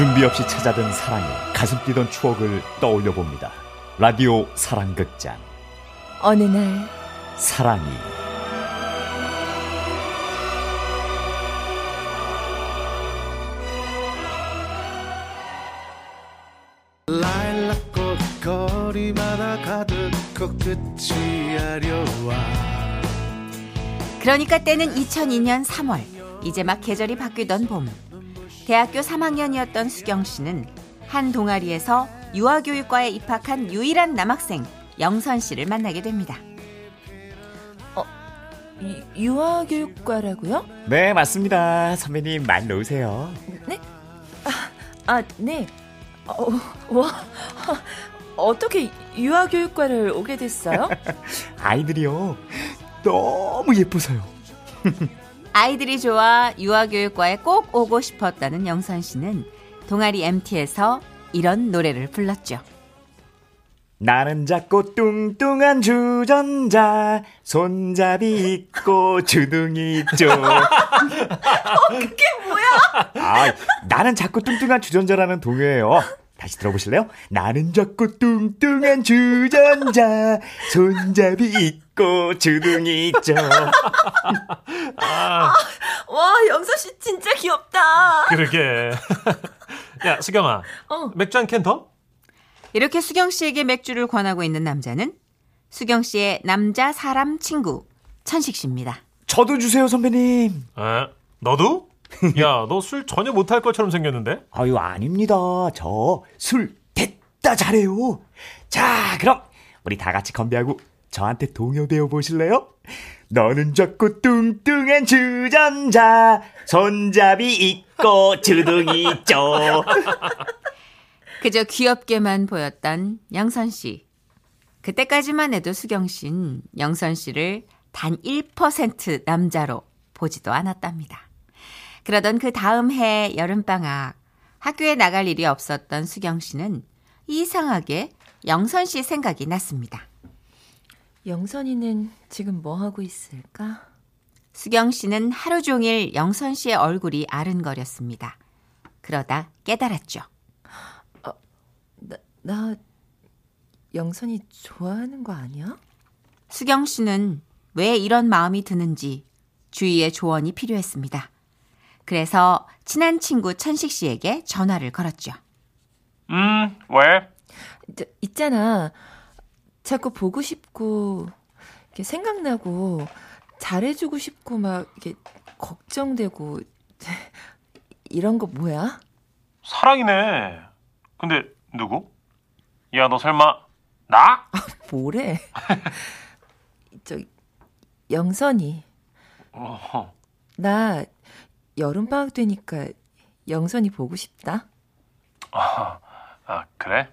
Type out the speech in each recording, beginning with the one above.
준비 없이 찾아든 사랑에 가슴 뛰던 추억을 떠올려 봅니다. 라디오 사랑극장. 어느 날 사랑이. 라일락꽃 거리마다 가득 코끝이 아려와 그러니까 때는 2002년 3월 이제 막 계절이 바뀌던 봄 대학교 3학년이었던 수경 씨는 한 동아리에서 유아교육과에 입학한 유일한 남학생 영선 씨를 만나게 됩니다. 어, 유아교육과라고요? 네, 맞습니다. 선배님, 말 놓으세요. 네? 아, 아 네. 어, 와, 어떻게 유아교육과를 오게 됐어요? 아이들이요. 너무 예뻐서요. 아이들이 좋아 유아교육과에 꼭 오고 싶었다는 영선 씨는 동아리 MT에서 이런 노래를 불렀죠. 나는 작고 뚱뚱한 주전자 손잡이 있고 주둥이 있죠. 어, 그게 뭐야? 아, 나는 작고 뚱뚱한 주전자라는 동요예요. 다시 들어보실래요? 나는 작고 뚱뚱한 주전자 손잡이 있고 주둥이 있죠. 아. 와 영서 씨 진짜 귀엽다. 그러게. 야 수경아, 어. 맥주 한 캔 더? 이렇게 수경 씨에게 맥주를 권하고 있는 남자는 수경 씨의 남자 사람 친구 천식 씨입니다. 저도 주세요 선배님. 에? 너도? 야, 너 술 전혀 못할 것처럼 생겼는데? 아유, 아닙니다. 저 술 됐다 잘해요. 자, 그럼 우리 다 같이 건배하고 저한테 동요되어 보실래요? 너는 작고 뚱뚱한 주전자, 손잡이 있고 주둥이 있죠. 그저 귀엽게만 보였던 영선 씨. 그때까지만 해도 수경 씨는 영선 씨를 단 1% 남자로 보지도 않았답니다. 그러던 그 다음 해 여름방학 학교에 나갈 일이 없었던 수경 씨는 이상하게 영선 씨 생각이 났습니다. 영선이는 지금 뭐 하고 있을까? 수경 씨는 하루 종일 영선 씨의 얼굴이 아른거렸습니다. 그러다 깨달았죠. 어, 나, 나 영선이 좋아하는 거 아니야? 수경 씨는 왜 이런 마음이 드는지 주위의 조언이 필요했습니다. 그래서 친한 친구 천식 씨에게 전화를 걸었죠. 음, 왜? 저, 있잖아. 자꾸 보고 싶고, 이렇게 생각나고, 잘해주고 싶고, 막, 이렇게 걱정되고, 이런 거 뭐야? 사랑이네. 근데, 누구? 야, 너 설마, 나? 아, 뭐래? 저, 영선이. 어허. 나 여름 방학 되니까 영선이 보고 싶다. 아, 아 그래?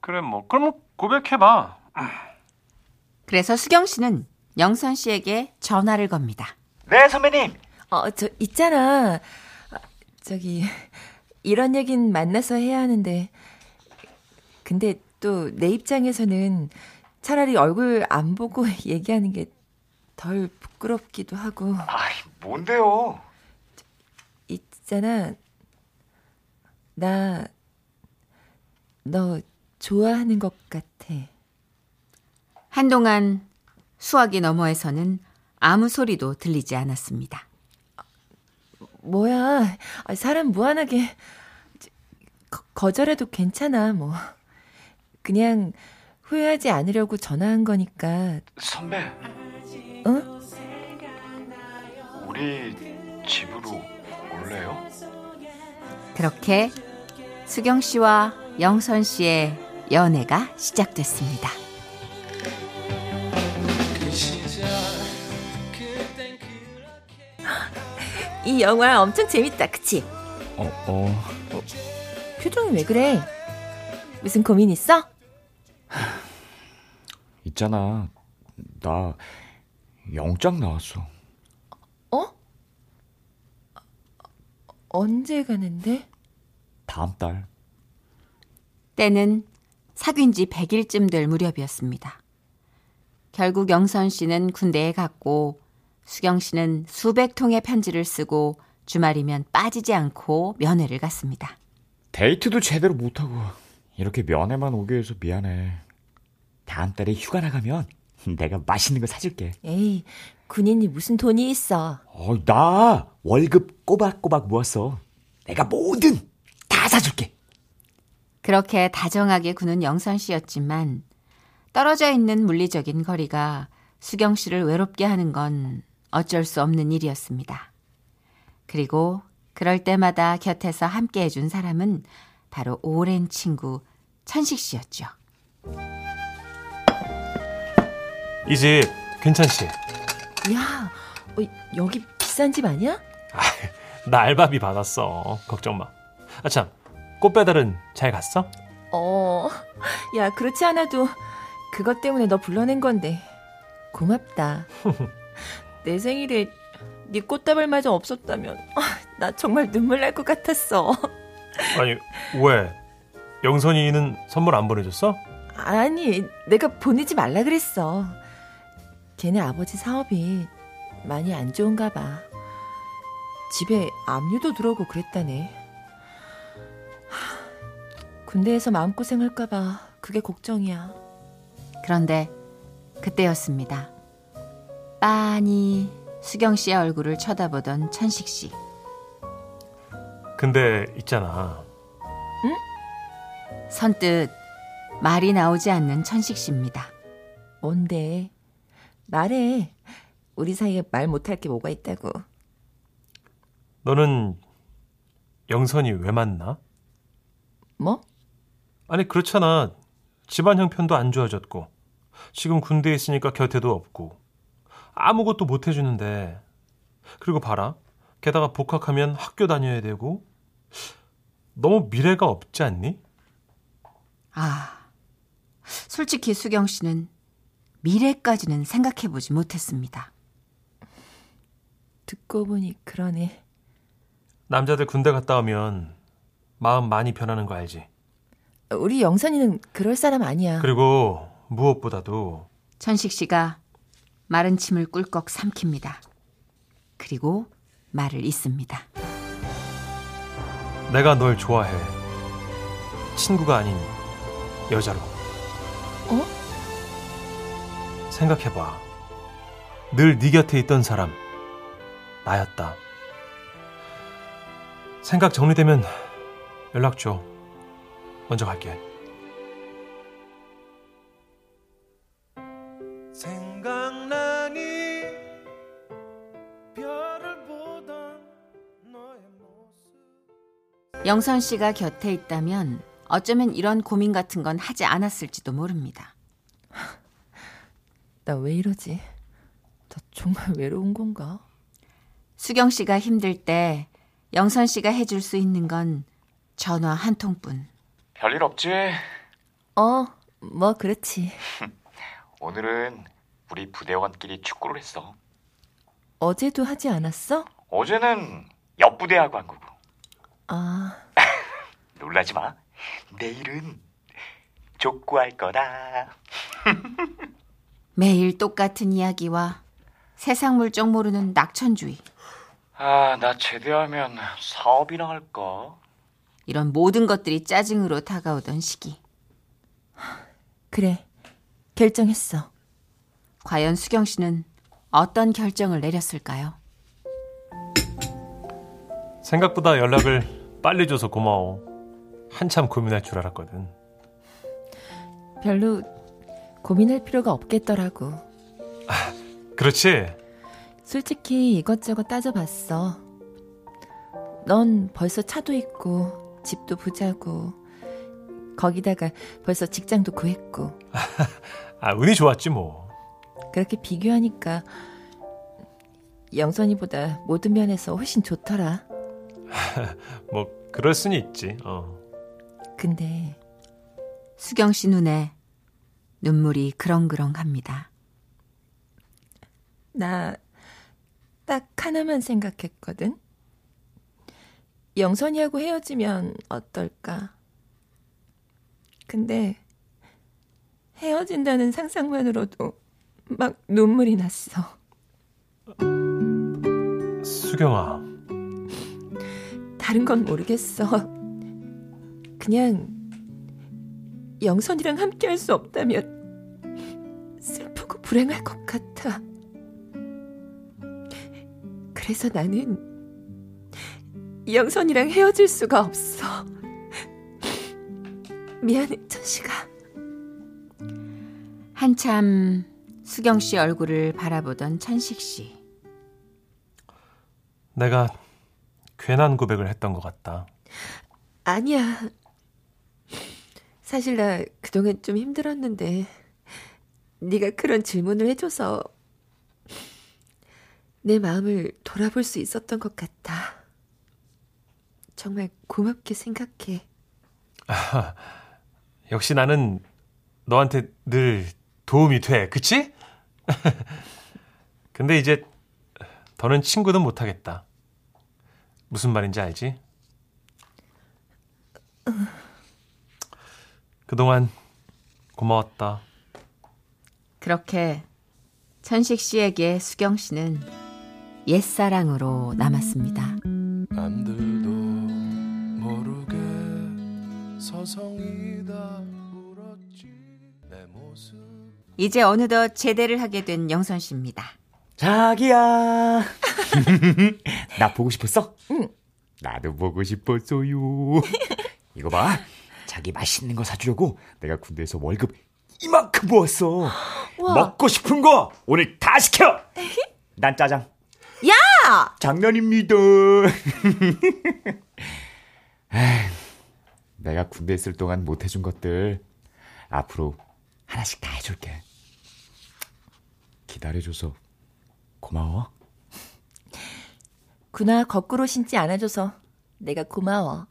그래 뭐 그럼 뭐 고백해봐. 그래서 수경 씨는 영선 씨에게 전화를 겁니다. 네 선배님. 어 저 있잖아. 저기 이런 얘긴 만나서 해야 하는데 근데 또 내 입장에서는 차라리 얼굴 안 보고 얘기하는 게 덜 부끄럽기도 하고. 아이, 뭔데요? 있잖아. 나, 너 좋아하는 것 같아. 한동안 수화기 너머에서는 아무 소리도 들리지 않았습니다. 뭐야, 사람 무한하게 거, 절해도 괜찮아, 뭐. 그냥 후회하지 않으려고 전화한 거니까. 선배. 우리 집으로 올래요? 그렇게 수경 씨와 영선 씨의 연애가 시작됐습니다. 이 영화 엄청 재밌다, 그치? 어, 어. 어 표정이 왜 그래? 무슨 고민 있어? 있잖아. 나 영장 나왔어. 언제 가는데? 다음 달. 때는 사귄 지 100일쯤 될 무렵이었습니다. 결국 영선 씨는 군대에 갔고 수경 씨는 수백 통의 편지를 쓰고 주말이면 빠지지 않고 면회를 갔습니다. 데이트도 제대로 못하고 이렇게 면회만 오게 해서 미안해. 다음 달에 휴가 나가면 내가 맛있는 거 사줄게. 에이, 군인이 무슨 돈이 있어. 어, 나 월급 꼬박꼬박 모았어. 내가 뭐든 다 사줄게. 그렇게 다정하게 구는 영선 씨였지만 떨어져 있는 물리적인 거리가 수경 씨를 외롭게 하는 건 어쩔 수 없는 일이었습니다. 그리고 그럴 때마다 곁에서 함께 해준 사람은 바로 오랜 친구 천식 씨였죠. 이 집 괜찮지? 야, 어, 여기 비싼 집 아니야? 나 알바비 받았어. 걱정 마. 아 참, 꽃 배달은 잘 갔어? 어, 야, 그렇지 않아도 그것 때문에 너 불러낸 건데. 고맙다. 내 생일에 네 꽃다발마저 없었다면 아, 나 정말 눈물 날 것 같았어. 아니 왜? 영선이는 선물 안 보내줬어? 아니, 내가 보내지 말라 그랬어. 걔네 아버지 사업이 많이 안 좋은가 봐. 집에 압류도 들어오고 그랬다네. 하, 군대에서 마음고생할까 봐 그게 걱정이야. 그런데 그때였습니다. 빤히 수경 씨의 얼굴을 쳐다보던 천식 씨. 근데 있잖아. 선뜻 말이 나오지 않는 천식 씨입니다. 뭔데? 말해. 우리 사이에 말 못할 게 뭐가 있다고. 너는 영선이 왜 만나? 뭐? 아니 그렇잖아. 집안 형편도 안 좋아졌고 지금 군대에 있으니까 곁에도 없고 아무것도 못 해주는데 그리고 봐라. 게다가 복학하면 학교 다녀야 되고 너무 미래가 없지 않니? 아, 솔직히 수경 씨는 미래까지는 생각해보지 못했습니다. 듣고 보니 그러네. 남자들 군대 갔다 오면 마음 많이 변하는 거 알지? 우리 영선이는 그럴 사람 아니야. 그리고 무엇보다도 천식 씨가 마른 침을 꿀꺽 삼킵니다. 그리고 말을 잇습니다. 내가 널 좋아해. 친구가 아닌 여자로. 어? 생각해봐. 늘 네 곁에 있던 사람 나였다. 생각 정리되면 연락 줘. 먼저 갈게. 생각나니 별을 보던 너의 모습 영선 씨가 곁에 있다면 어쩌면 이런 고민 같은 건 하지 않았을지도 모릅니다. 나 왜 이러지? 나 정말 외로운 건가? 수경 씨가 힘들 때 영선 씨가 해줄 수 있는 건 전화 한 통뿐. 별일 없지? 어, 뭐 그렇지. 오늘은 우리 부대원끼리 축구를 했어. 어제도 하지 않았어? 어제는 옆 부대하고 한 거고. 아, 놀라지 마. 내일은 족구할 거다. 매일 똑같은 이야기와 세상 물정 모르는 낙천주의. 아, 나 제대하면 사업이나 할까? 이런 모든 것들이 짜증으로 다가오던 시기. 그래. 결정했어. 과연 수경 씨는 어떤 결정을 내렸을까요? 생각보다 연락을 빨리 줘서 고마워. 한참 고민할 줄 알았거든. 별로 고민할 필요가 없겠더라고. 그렇지? 솔직히 이것저것 따져봤어. 넌 벌써 차도 있고, 집도 부자고, 거기다가 벌써 직장도 구했고. 아, 운이 좋았지 뭐. 그렇게 비교하니까 영선이보다 모든 면에서 훨씬 좋더라. 뭐 그럴 수는 있지. 어. 근데 수경 씨 눈에 눈물이 그렁그렁합니다. 나 딱 하나만 생각했거든. 영선이하고 헤어지면 어떨까? 근데 헤어진다는 상상만으로도 막 눈물이 났어. 수경아. 다른 건 모르겠어. 그냥 영선이랑 함께 할 수 없다면 슬프고 불행할 것 같아. 그래서 나는 영선이랑 헤어질 수가 없어. 미안해, 천식아. 한참 수경 씨 얼굴을 바라보던 천식 씨. 내가 괜한 고백을 했던 것 같다. 아니야. 사실 나 그동안 좀 힘들었는데 네가 그런 질문을 해줘서 내 마음을 돌아볼 수 있었던 것 같아. 정말 고맙게 생각해. 역시 나는 너한테 늘 도움이 돼. 그치? 근데 이제 더는 친구는 못하겠다. 무슨 말인지 알지? 그동안 고마웠다. 그렇게 천식 씨에게 수경 씨는 옛사랑으로 남았습니다. 남들도 모르게 서성이다 울었지 내 모습 이제 어느덧 제대를 하게 된 영선 씨입니다. 자기야. 나 보고 싶었어? 응. 나도 보고 싶었어요. 이거 봐. 자기 맛있는 거 사주려고 내가 군대에서 월급 이만큼 모았어. 먹고 싶은 거 오늘 다 시켜. 난 짜장. 야! 장난입니다. 내가 군대 있을 동안 못 해준 것들 앞으로 하나씩 다 해줄게. 기다려줘서 고마워. 구나 거꾸로 신지 않아줘서 내가 고마워.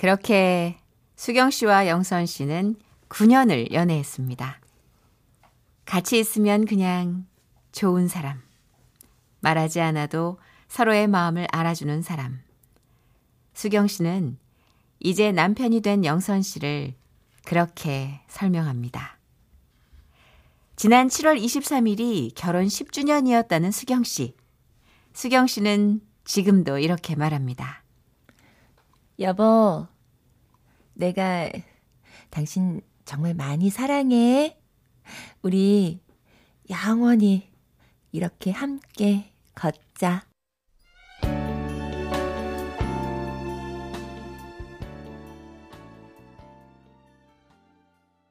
그렇게 수경 씨와 영선 씨는 9년을 연애했습니다. 같이 있으면 그냥 좋은 사람. 말하지 않아도 서로의 마음을 알아주는 사람. 수경 씨는 이제 남편이 된 영선 씨를 그렇게 설명합니다. 지난 7월 23일이 결혼 10주년이었다는 수경 씨. 수경 씨는 지금도 이렇게 말합니다. 여보, 내가 당신 정말 많이 사랑해. 우리 영원히 이렇게 함께 걷자.